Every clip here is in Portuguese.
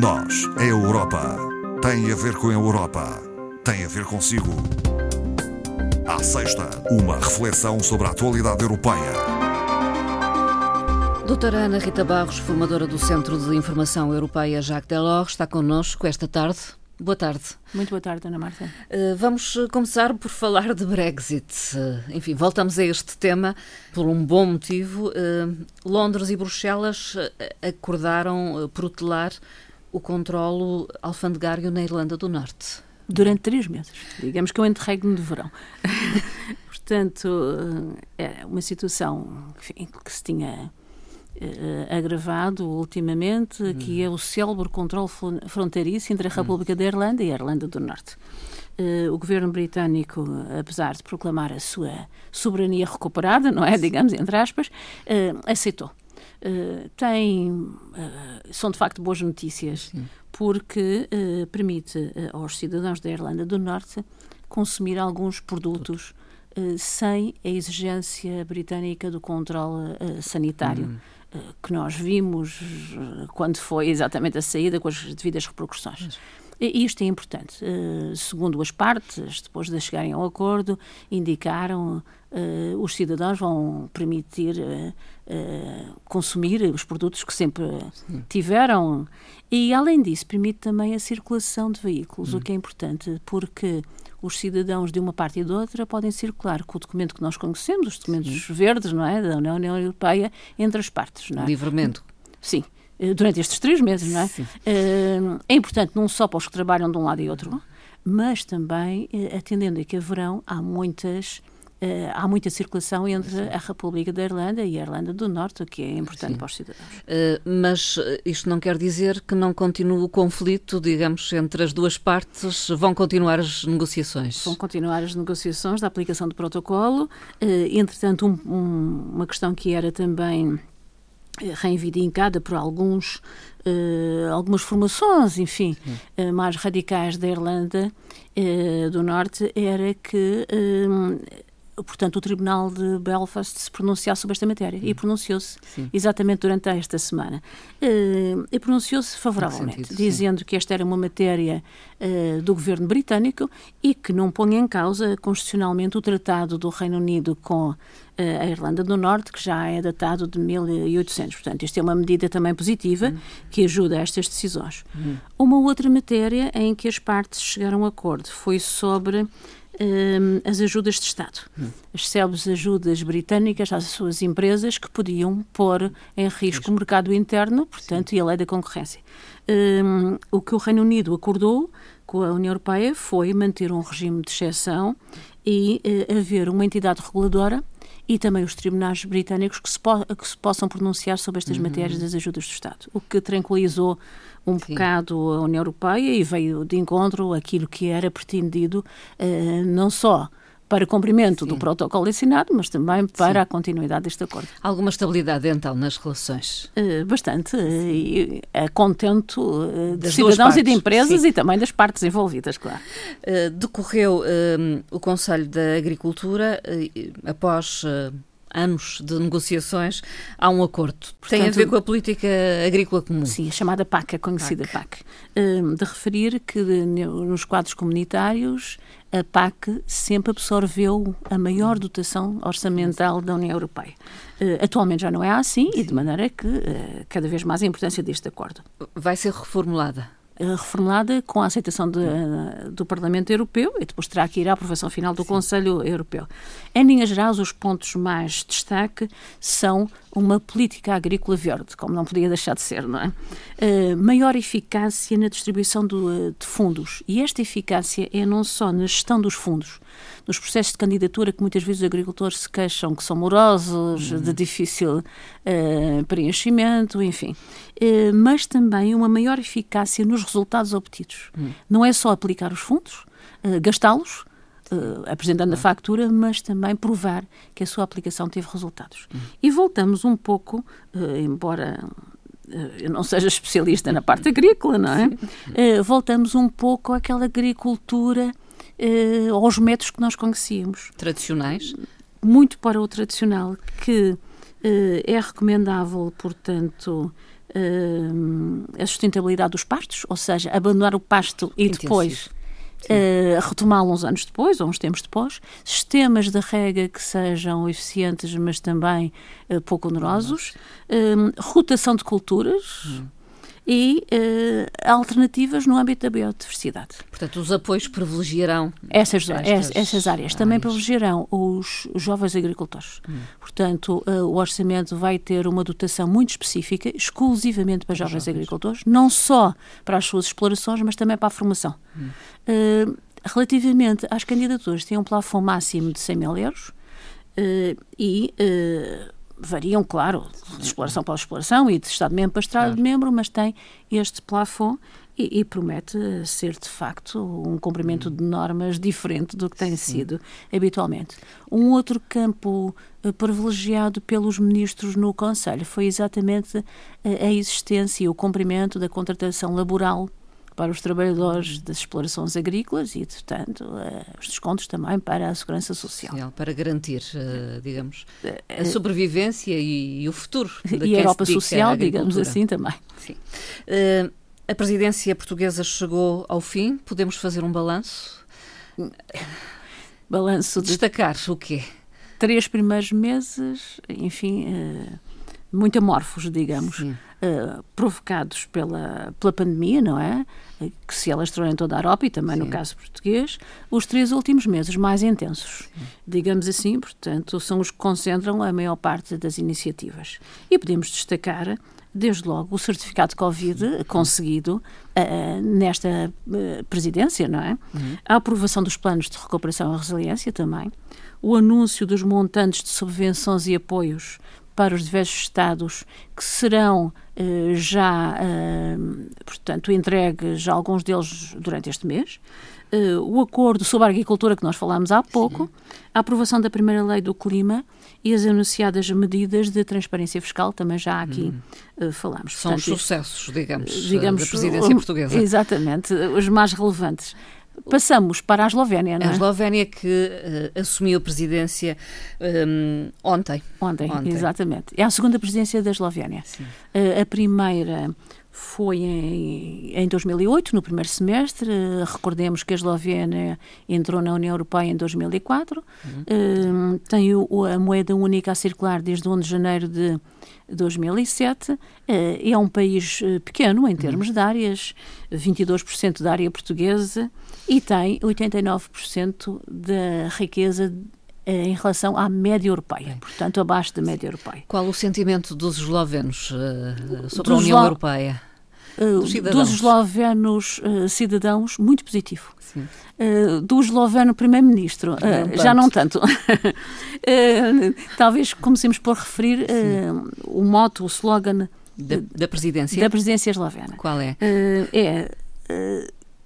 Nós, a Europa, tem a ver com a Europa, tem a ver consigo. À sexta, uma reflexão sobre a atualidade europeia. Doutora Ana Rita Barros, formadora do Centro de Informação Europeia Jacques Delors, está connosco esta tarde. Boa tarde. Muito boa tarde, Ana Marta. Uh, vamos começar por falar de Brexit. Uh, enfim, voltamos a este tema por um bom motivo. Uh, Londres e Bruxelas acordaram protelar o controlo alfandegário na Irlanda do Norte. Durante três meses. Digamos que é um interregno de verão. Portanto, é uma situação enfim, que se tinha uh, agravado ultimamente, uhum. que é o célebre controle fronteiriço entre a República uhum. da Irlanda e a Irlanda do Norte. Uh, o governo britânico, apesar de proclamar a sua soberania recuperada, não é, digamos, entre aspas, uh, aceitou. Uh, uh, são de facto boas notícias, Sim. porque uh, permite aos cidadãos da Irlanda do Norte consumir alguns produtos sem a exigência britânica do controle sanitário. Hum. Que nós vimos quando foi exatamente a saída, com as devidas repercussões. E isto é importante. Uh, segundo as partes, depois de chegarem ao acordo, indicaram uh, os cidadãos vão permitir uh, consumir os produtos que sempre Sim. tiveram e, além disso, permite também a circulação de veículos, hum. o que é importante, porque os cidadãos de uma parte e de outra podem circular com o documento que nós conhecemos, os documentos Sim. verdes, não é, da União Europeia, entre as partes, não é? Livremente. Sim. Eh, durante estes três meses, não é? Sim. Eh, é importante não só para os que trabalham de um lado e outro, mas também eh, atendendo a que haverão, há muitas Uh, há muita circulação entre Sim. a República da Irlanda e a Irlanda do Norte, o que é importante Sim. para os cidadãos. Uh, mas isto não quer dizer que não continue o conflito, digamos, entre as duas partes? Vão continuar as negociações? Vão continuar as negociações da aplicação do protocolo. Uh, entretanto, um, um, uma questão que era também reivindicada por alguns, uh, algumas formações, enfim, uh, mais radicais da Irlanda uh, do Norte, era que portanto, o Tribunal de Belfast se pronunciar sobre esta matéria. E pronunciou-se exatamente durante esta semana. Uh, e pronunciou-se favoravelmente, sentido, dizendo que esta era uma matéria uh, do governo britânico e que não põe em causa constitucionalmente o tratado do Reino Unido com uh, a Irlanda do Norte, que já é datado de 1800. Portanto, isto é uma medida também positiva hum. que ajuda a estas decisões. Hum. Uma outra matéria em que as partes chegaram a acordo foi sobre um, as ajudas de Estado, hum. as célebres ajudas britânicas às suas empresas que podiam pôr em risco o mercado interno, portanto, Sim. e a lei da concorrência. Um, o que o Reino Unido acordou com a União Europeia foi manter um regime de exceção e uh, haver uma entidade reguladora e também os tribunais britânicos que se, po que se possam pronunciar sobre estas uhum. matérias das ajudas do Estado, o que tranquilizou um Sim. bocado a União Europeia e veio de encontro aquilo que era pretendido uh, não só para cumprimento Sim. do protocolo assinado, mas também para Sim. a continuidade deste acordo. Alguma estabilidade, então, nas relações? Uh, bastante. Uh, a contento uh, de cidadãos e de empresas Sim. e também das partes envolvidas, claro. Decorreu o Conselho da Agricultura após anos de negociações, há um acordo. Portanto, Tem a ver com a política agrícola comum. Sim, a chamada PAC, a conhecida PAC. PAC. Hum, de referir que nos quadros comunitários a PAC sempre absorveu a maior dotação orçamental da União Europeia. Uh, atualmente já não é assim e de maneira que uh, cada vez mais a importância deste acordo. Vai ser reformulada? Reformulada com a aceitação de, do Parlamento Europeu e depois terá que ir à aprovação final do Sim. Conselho Europeu. Em linhas gerais, os pontos mais de destaque são uma política agrícola verde, como não podia deixar de ser, não é? Uh, maior eficácia na distribuição do, de fundos. E esta eficácia é não só na gestão dos fundos, nos processos de candidatura que muitas vezes os agricultores se queixam que são morosos, uhum. de difícil uh, preenchimento, enfim. Uh, mas também uma maior eficácia nos resultados obtidos. Uhum. Não é só aplicar os fundos, gastá-los, uh, apresentando a factura, mas também provar que a sua aplicação teve resultados. Uhum. E voltamos um pouco, uh, embora eh, eu não seja especialista na parte agrícola, não é? Uh, voltamos um pouco àquela agricultura, uh, aos métodos que nós conhecíamos. Tradicionais? Muito para o tradicional, que é recomendável, portanto, a sustentabilidade dos pastos, ou seja, abandonar o pasto e Intensivo. depois uh, retomá-lo uns anos depois, ou uns tempos depois, sistemas de rega que sejam eficientes, mas também uh, pouco onerosos, uh, rotação de culturas. Hum e uh, alternativas no âmbito da biodiversidade. Portanto, os apoios privilegiarão essas, estas, essas áreas. Também privilegiarão os, os jovens agricultores. Hum. Portanto, uh, o orçamento vai ter uma dotação muito específica, exclusivamente para jovens, jovens, agricultores, não só para as suas explorações, mas também para a formação. Hum. Uh, relativamente às candidaturas, tem um plafond máximo de 100 mil euros e variam, claro, de exploração para exploração e de Estado-membro para Estado-membro, mas tem este plafond e, e, promete ser, de facto, um cumprimento de normas diferente do que tem Sim. sido habitualmente. Um outro campo uh, privilegiado pelos ministros no Conselho foi exatamente a, a existência e o cumprimento da contratação laboral para os trabalhadores das explorações agrícolas e, portanto, uh, os descontos também para a segurança social. Sim, para garantir, uh, digamos, a sobrevivência e, o futuro. E a Europa social, digamos assim, também. Sim. A presidência portuguesa chegou ao fim. Podemos fazer um balanço? Balanço de... Destacar o quê? Três primeiros meses, enfim, muito amorfos, digamos. Sim uh, provocados pela, pela pandemia, não é? Que se alastrou em toda a Europa e também Sim. no caso português, os três últimos meses mais intensos, Sim. digamos assim, portanto, são os que concentram a maior parte das iniciativas. E podemos destacar desde logo o certificado de Covid conseguido uh, nesta uh, presidência, não é? Uhum. A aprovação dos planos de recuperação e resiliência também, o anúncio dos montantes de subvenções e apoios para os diversos Estados que serão eh, já, eh, portanto, entregues alguns deles durante este mês. Uh, o acordo sobre a agricultura que nós falámos há pouco, Sim. a aprovação da primeira lei do clima e as anunciadas medidas de transparência fiscal, também já aqui hum. uh, falámos. São Portanto, os sucessos, digamos, digamos, da presidência portuguesa. Exatamente, os mais relevantes. Passamos para a Eslovénia, não é? A Eslovénia que uh, assumiu a presidência um, ehm, ontem. ontem. ontem. exatamente. É a segunda presidência da Eslovénia. Uh, a primeira foi em, em 2008, no primeiro semestre. Uh, recordemos que a Eslovénia entrou na União Europeia em 2004. Uhum. Uh, tem o, a moeda única a circular desde 1 de janeiro de 2007. Uh, é um país pequeno em termos uhum. de áreas, 22% da área portuguesa e tem 89% da riqueza eh, em relação à média europeia, portanto abaixo da média europeia. Qual o sentimento dos eslovenos sobre dos a União. Europeia? Uh, dos, dos eslovenos uh, cidadãos, muito positivo. do esloveno primeiro-ministro, já não tanto. talvez comecemos por referir o moto, o slogan da, da, presidência? Da presidência eslovena. Qual é? é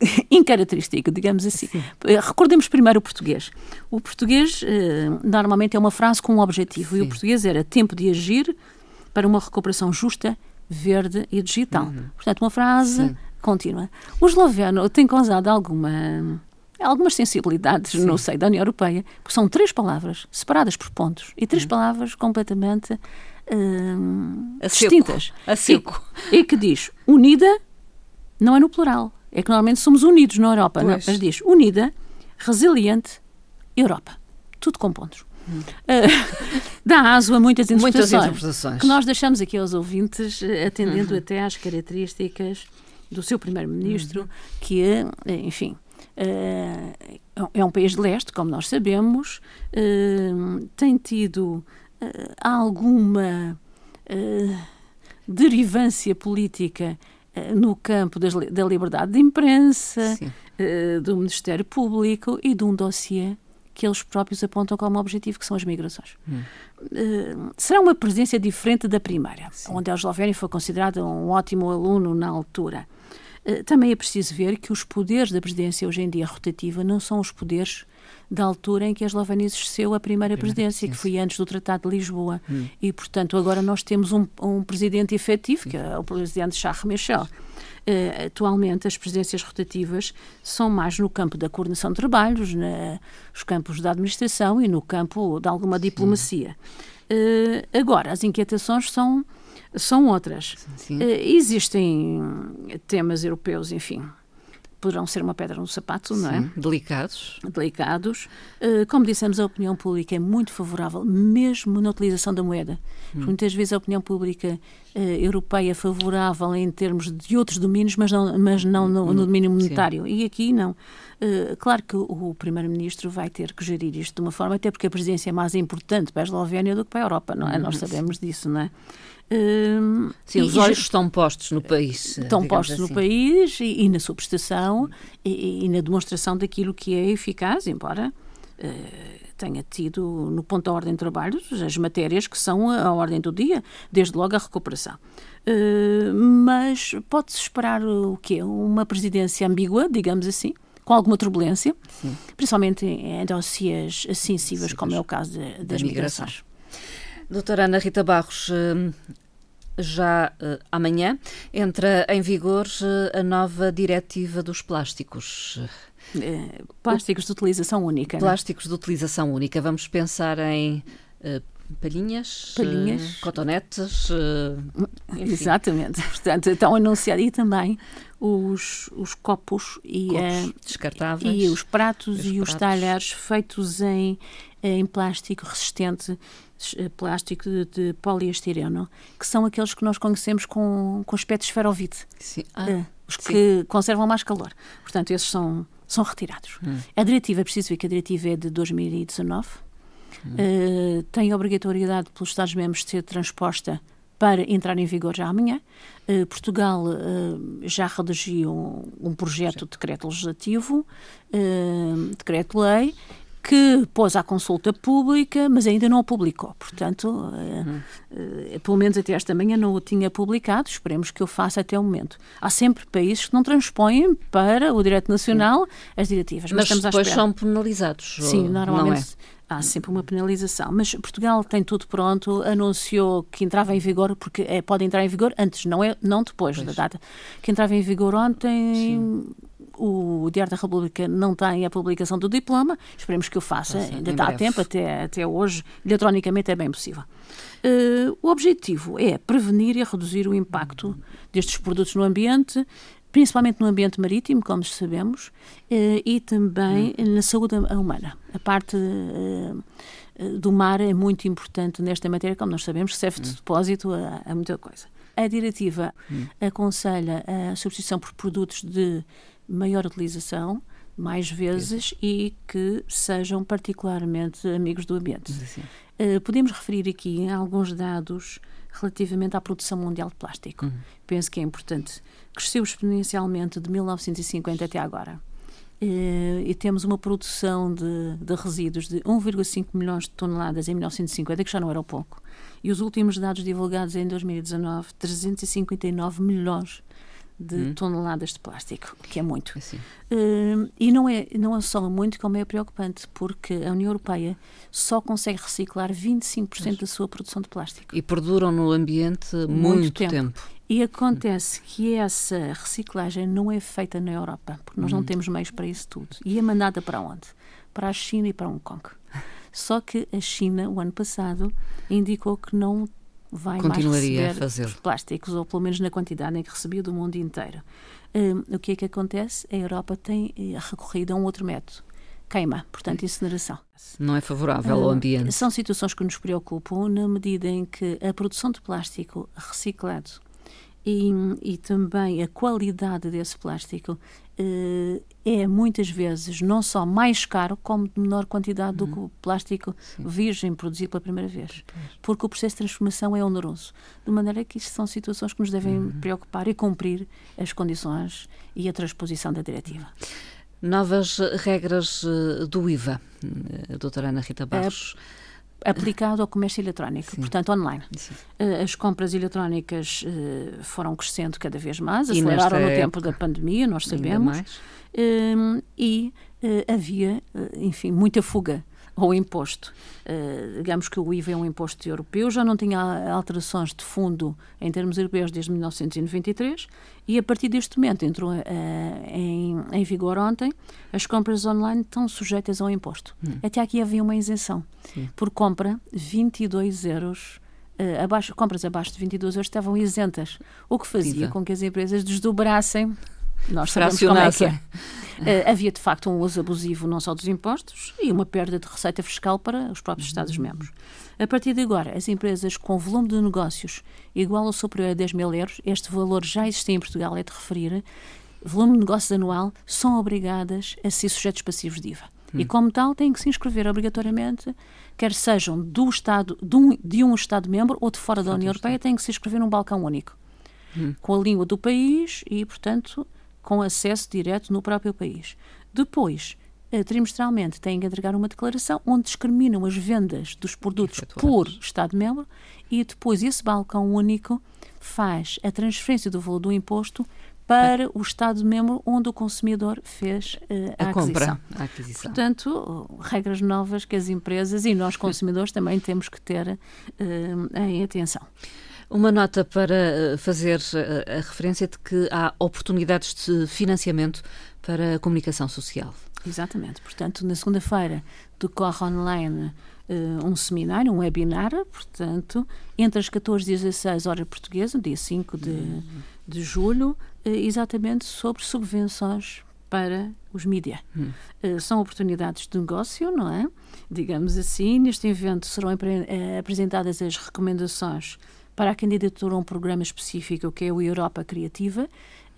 incaracterístico, digamos assim. Sim. Recordemos primeiro o português. O português eh, normalmente é uma frase com um objetivo, Sim. e o português era tempo de agir para uma recuperação justa, verde e digital. Uhum. Portanto, uma frase Sim. contínua. O esloveno tem causado alguma algumas sensibilidades Sim. no seio da União Europeia, porque são três palavras separadas por pontos e três uhum. palavras completamente uh, a distintas. A seco. E, e que diz unida não é no plural, é que normalmente somos unidos na Europa, não? É? mas diz unida, resiliente, Europa. Tudo com pontos. Hum. Uh, dá aso a muitas interpretações, muitas interpretações, que nós deixamos aqui aos ouvintes, eh, atendendo uhum. até às características do seu primeiro-ministro, uhum. que, é, enfim, uh, é um país de leste, como nós sabemos, uh, tem tido alguma derivância política eh, no campo das, da liberdade de imprensa, do Ministério Público e de um dossiê que eles próprios apontam como objetivo, que são as migrações. Hum. Uh, será uma presença diferente da primeira, Sim. onde a Eslovénia foi considerada um ótimo aluno na altura. Uh, também é preciso ver que os poderes da presidência hoje em dia rotativa não são os poderes da altura em que a Eslovénia exerceu a primeira, presidência, que foi antes do Tratado de Lisboa. Hum. E, portanto, agora nós temos um, um presidente efetivo, que é o presidente Charles Michel. Uh, atualmente, as presidências rotativas são mais no campo da coordenação de trabalhos, nos campos da administração e no campo de alguma diplomacia. agora, as inquietações são, são outras. existem temas europeus, enfim, poderão ser uma pedra no sapato, não é? Delicados. Delicados. Uh, como dissemos, a opinião pública é muito favorável, mesmo na utilização da moeda. Hum. Muitas vezes a opinião pública uh, europeia é favorável em termos de outros domínios, mas não, mas não no, no domínio monetário. Sim. E aqui não. Uh, claro que o, Primeiro-Ministro vai ter que gerir isto de uma forma, até porque a presidência é mais importante para a Eslovénia do que para a Europa, não é? Nós hum, sabemos disso, não é? Uh, Sim, os olhos estão postos no país. Estão postos assim. no país e, e, na sua prestação e, e, na demonstração daquilo que é eficaz, embora uh, tenha tido no ponto da ordem de trabalhos as matérias que são a, a ordem do dia, desde logo a recuperação. Uh, mas pode-se esperar o quê? Uma presidência ambígua, digamos assim, com alguma turbulência, Sim. principalmente em dossiês sensíveis, como é o caso de, das migrações. Doutora Ana Rita Barros, eh, já uh, amanhã entra em vigor uh, a nova diretiva dos plásticos. É, plásticos de utilização única. É? Plásticos de utilização única. Vamos pensar em palhinhas, palhinhas. cotonetes. Exatamente. Portanto, estão anunciados. E também os, os copos e, copos descartáveis. e os pratos os e pratos. os talheres feitos em, em plástico resistente eh, plástico de, de poliestireno, que são aqueles que nós conhecemos com, com aspecto esferovite. Sim. Ah, uh, os sim. que conservam mais calor. Portanto, esses são, são retirados. Hum. A diretiva, é preciso ver que a diretiva é de 2019. Hum. Uh, tem obrigatoriedade pelos Estados-membros de ser transposta para entrar em vigor já amanhã. Uh, Portugal uh, já redigiu um, um projeto de decreto legislativo, uh, decreto-lei, que pôs à consulta pública, mas ainda não o publicou. Portanto, uhum. pelo menos até esta manhã não o tinha publicado. Esperemos que o faça até o momento. Há sempre países que não transpõem para o direito nacional as diretivas. Mas, mas depois são penalizados. Sim, normalmente. É? Há sempre uma penalização, mas Portugal tem tudo pronto, anunciou que entrava em vigor, porque é, pode entrar em vigor antes, não é não depois pois. da data, que entrava em vigor ontem, Sim. o Diário da República não tem a publicação do diploma, esperemos que o faça, ainda está a tempo, até, até hoje, eletronicamente é bem possível. Uh, o objetivo é prevenir e reduzir o impacto destes produtos no ambiente, principalmente no ambiente marítimo, como sabemos, uh, e também hum. na saúde humana. A parte uh, do mar é muito importante nesta matéria, como nós sabemos, serve de hum. depósito a, a muita coisa. A diretiva hum. aconselha a substituição por produtos de maior utilização, mais vezes e que sejam particularmente amigos do ambiente. Podemos referir aqui alguns dados relativamente à produção mundial de plástico. Uhum. Penso que é importante. Cresceu exponencialmente de 1950 até agora. Uh, e temos uma produção de, de resíduos de 1,5 milhões de toneladas em 1950, que já não era pouco. E os últimos dados divulgados em 2019, 359 milhões de hum. toneladas de plástico, que é muito. Uh, e não é, não é só muito, como é preocupante, porque a União Europeia só consegue reciclar 25% Mas... da sua produção de plástico. E perduram no ambiente muito, muito tempo. tempo. E acontece que essa reciclagem não é feita na Europa, porque nós hum. não temos meios para isso tudo. E é mandada para onde? Para a China e para Hong Kong. Só que a China, o ano passado, indicou que não vai Continuaria mais receber a fazer. plásticos, ou pelo menos na quantidade em que recebia do mundo inteiro. Um, o que é que acontece? A Europa tem eh, recorrido a um outro método. Queima, portanto, incineração. Não é favorável ao ambiente. São situações que nos preocupam na medida em que a produção de plástico reciclado e, e também a qualidade desse plástico uh, é muitas vezes não só mais caro, como de menor quantidade do uhum. que o plástico Sim. virgem produzido pela primeira vez. Porque o processo de transformação é oneroso. De maneira que isto são situações que nos devem uhum. preocupar e cumprir as condições e a transposição da diretiva. Novas regras eh, do IVA, a doutora Ana Rita Barros. É aplicado ao comércio eletrónico, Sim. portanto online. Sim. Eh, as compras eletrónicas eh, foram crescendo cada vez mais, e aceleraram no tempo da pandemia, nós sabemos, ehm, e eh, havia, enfim, muita fuga ao imposto. Uh, digamos que o IVA é um imposto europeu, já não tinha alterações de fundo em termos europeus desde 1993 e a partir deste momento entrou uh, em, em, vigor ontem, as compras online estão sujeitas ao imposto. Hum. Até aqui havia uma isenção. Sim. Por compra, 22 euros uh, abaixo, compras abaixo de 22 euros estavam isentas, o que fazia com que as empresas desdobrassem nós sabemos como é que é. Uh, havia, de facto, um uso abusivo não só dos impostos e uma perda de receita fiscal para os próprios Estados-membros. A partir de agora, as empresas com volume de negócios igual ou superior a 10 mil euros, este valor já existia em Portugal, é de referir, volume de negócios anual, são obrigadas a ser sujeitos passivos de IVA. Hum. E, como tal, têm que se inscrever obrigatoriamente, quer sejam do Estado, de um, de um Estado-membro ou de fora da União Europeia, têm que se inscrever num balcão único, hum. com a língua do país e, portanto, com acesso direto no próprio país. Depois, eh, trimestralmente, têm que entregar uma declaração onde discriminam as vendas dos produtos por Estado-membro e depois esse balcão único faz a transferência do valor do imposto para o Estado-membro onde o consumidor fez uh, a, a, aquisição. Compra, a aquisição. Portanto, regras novas que as empresas e nós consumidores também temos que ter uh, em atenção. Uma nota para eh, fazer eh, a referência de que há oportunidades de financiamento para a comunicação social. Exatamente. Portanto, na segunda-feira decorre online uh, um seminário, um webinar, portanto, entre as 14 e as 16 horas portuguesa, dia 5 de, uhum. de julho, uh, exatamente sobre subvenções para os mídia. Hum. Uh, são oportunidades de negócio, não é? Digamos assim. Neste evento serão apresentadas as recomendações para a candidatura a um programa específico que é o Europa Criativa.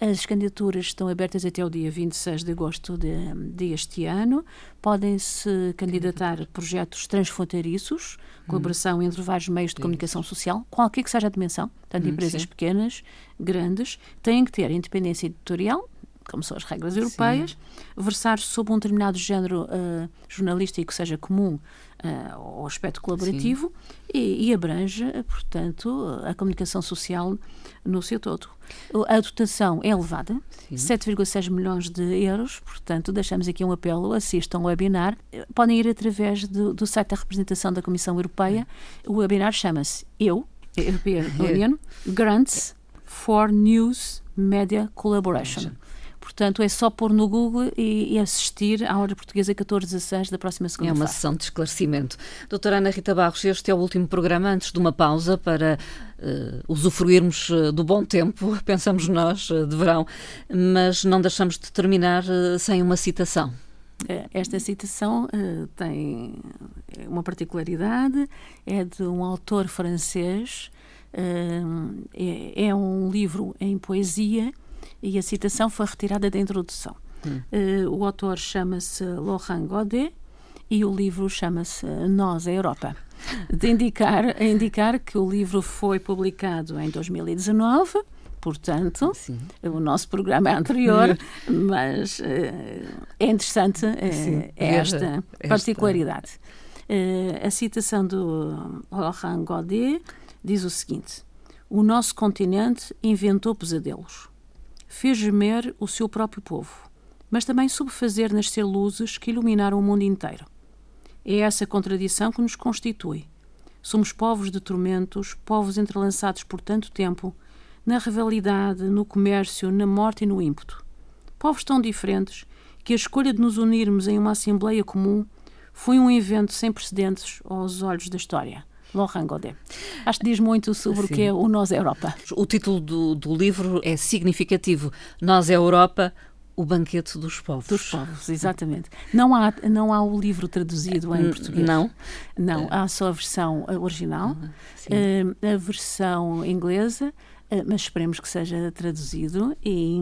As candidaturas estão abertas até o dia 26 de agosto de, deste ano. Podem-se candidatar a projetos transfronteiriços, colaboração uhum. entre vários meios de comunicação social, qualquer que seja a dimensão, tanto uhum, empresas sim. pequenas, grandes, têm que ter independência editorial, como são as regras europeias, Sim. versar sobre um determinado género uh, jornalístico, seja comum uh, ao aspecto colaborativo, e, e, abrange, portanto, a comunicação social no seu todo. A dotação é elevada, 7,6 milhões de euros, portanto, deixamos aqui um apelo, assistam ao webinar. Podem ir através do, do site da representação da Comissão Europeia. O webinar chama-se Eu, European Union, Grants for News Media Collaboration. Portanto, é só pôr no Google e, e assistir à hora portuguesa 14 da próxima segunda É uma sessão de esclarecimento. Doutora Ana Rita Barros, este é o último programa antes de uma pausa para uh, usufruirmos uh, do bom tempo, pensamos nós, uh, de verão, mas não deixamos de terminar sem uma citação. Esta citação tem uma particularidade, é de um autor francês, é, é um livro em poesia e a citação foi retirada da introdução. Hum. Uh, o autor chama-se Laurent Godet e o livro chama-se Nós, a Europa. De indicar, a indicar que o livro foi publicado em 2019 portanto, Sim. o nosso programa é anterior, mas uh, é interessante uh, esta, esta particularidade. Uh, a citação do Laurent Godet diz o seguinte: O nosso continente inventou pesadelos fez gemer o seu próprio povo, mas também soube fazer nascer luzes que iluminaram o mundo inteiro. É essa contradição que nos constitui. Somos povos de tormentos, povos entrelaçados por tanto tempo, na rivalidade, no comércio, na morte e no ímpeto. Povos tão diferentes que a escolha de nos unirmos em uma assembleia comum foi um evento sem precedentes aos olhos da história. Laurent Godet. Acho que diz muito sobre Sim. o que é o Nós é Europa. O título do, do livro é significativo. Nós é Europa, o banquete dos povos. Dos povos, exatamente. Não há, não há o livro traduzido em português. Não? Não, há só a versão original, uh, a versão inglesa, uh, mas esperemos que seja traduzido. E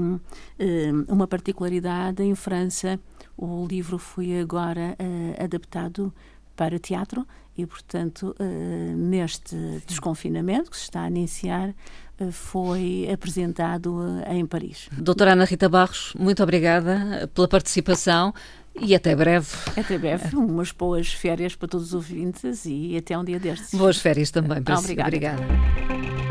uma particularidade, em França, o livro foi agora adaptado para teatro e, portanto, uh, neste desconfinamento que se está a iniciar, uh, foi apresentado uh, em Paris. Doutora Ana Rita Barros, muito obrigada pela participação e até breve. Até breve. Umas boas férias para todos os ouvintes e até um dia destes. Boas férias também para Obrigada. si. Obrigada.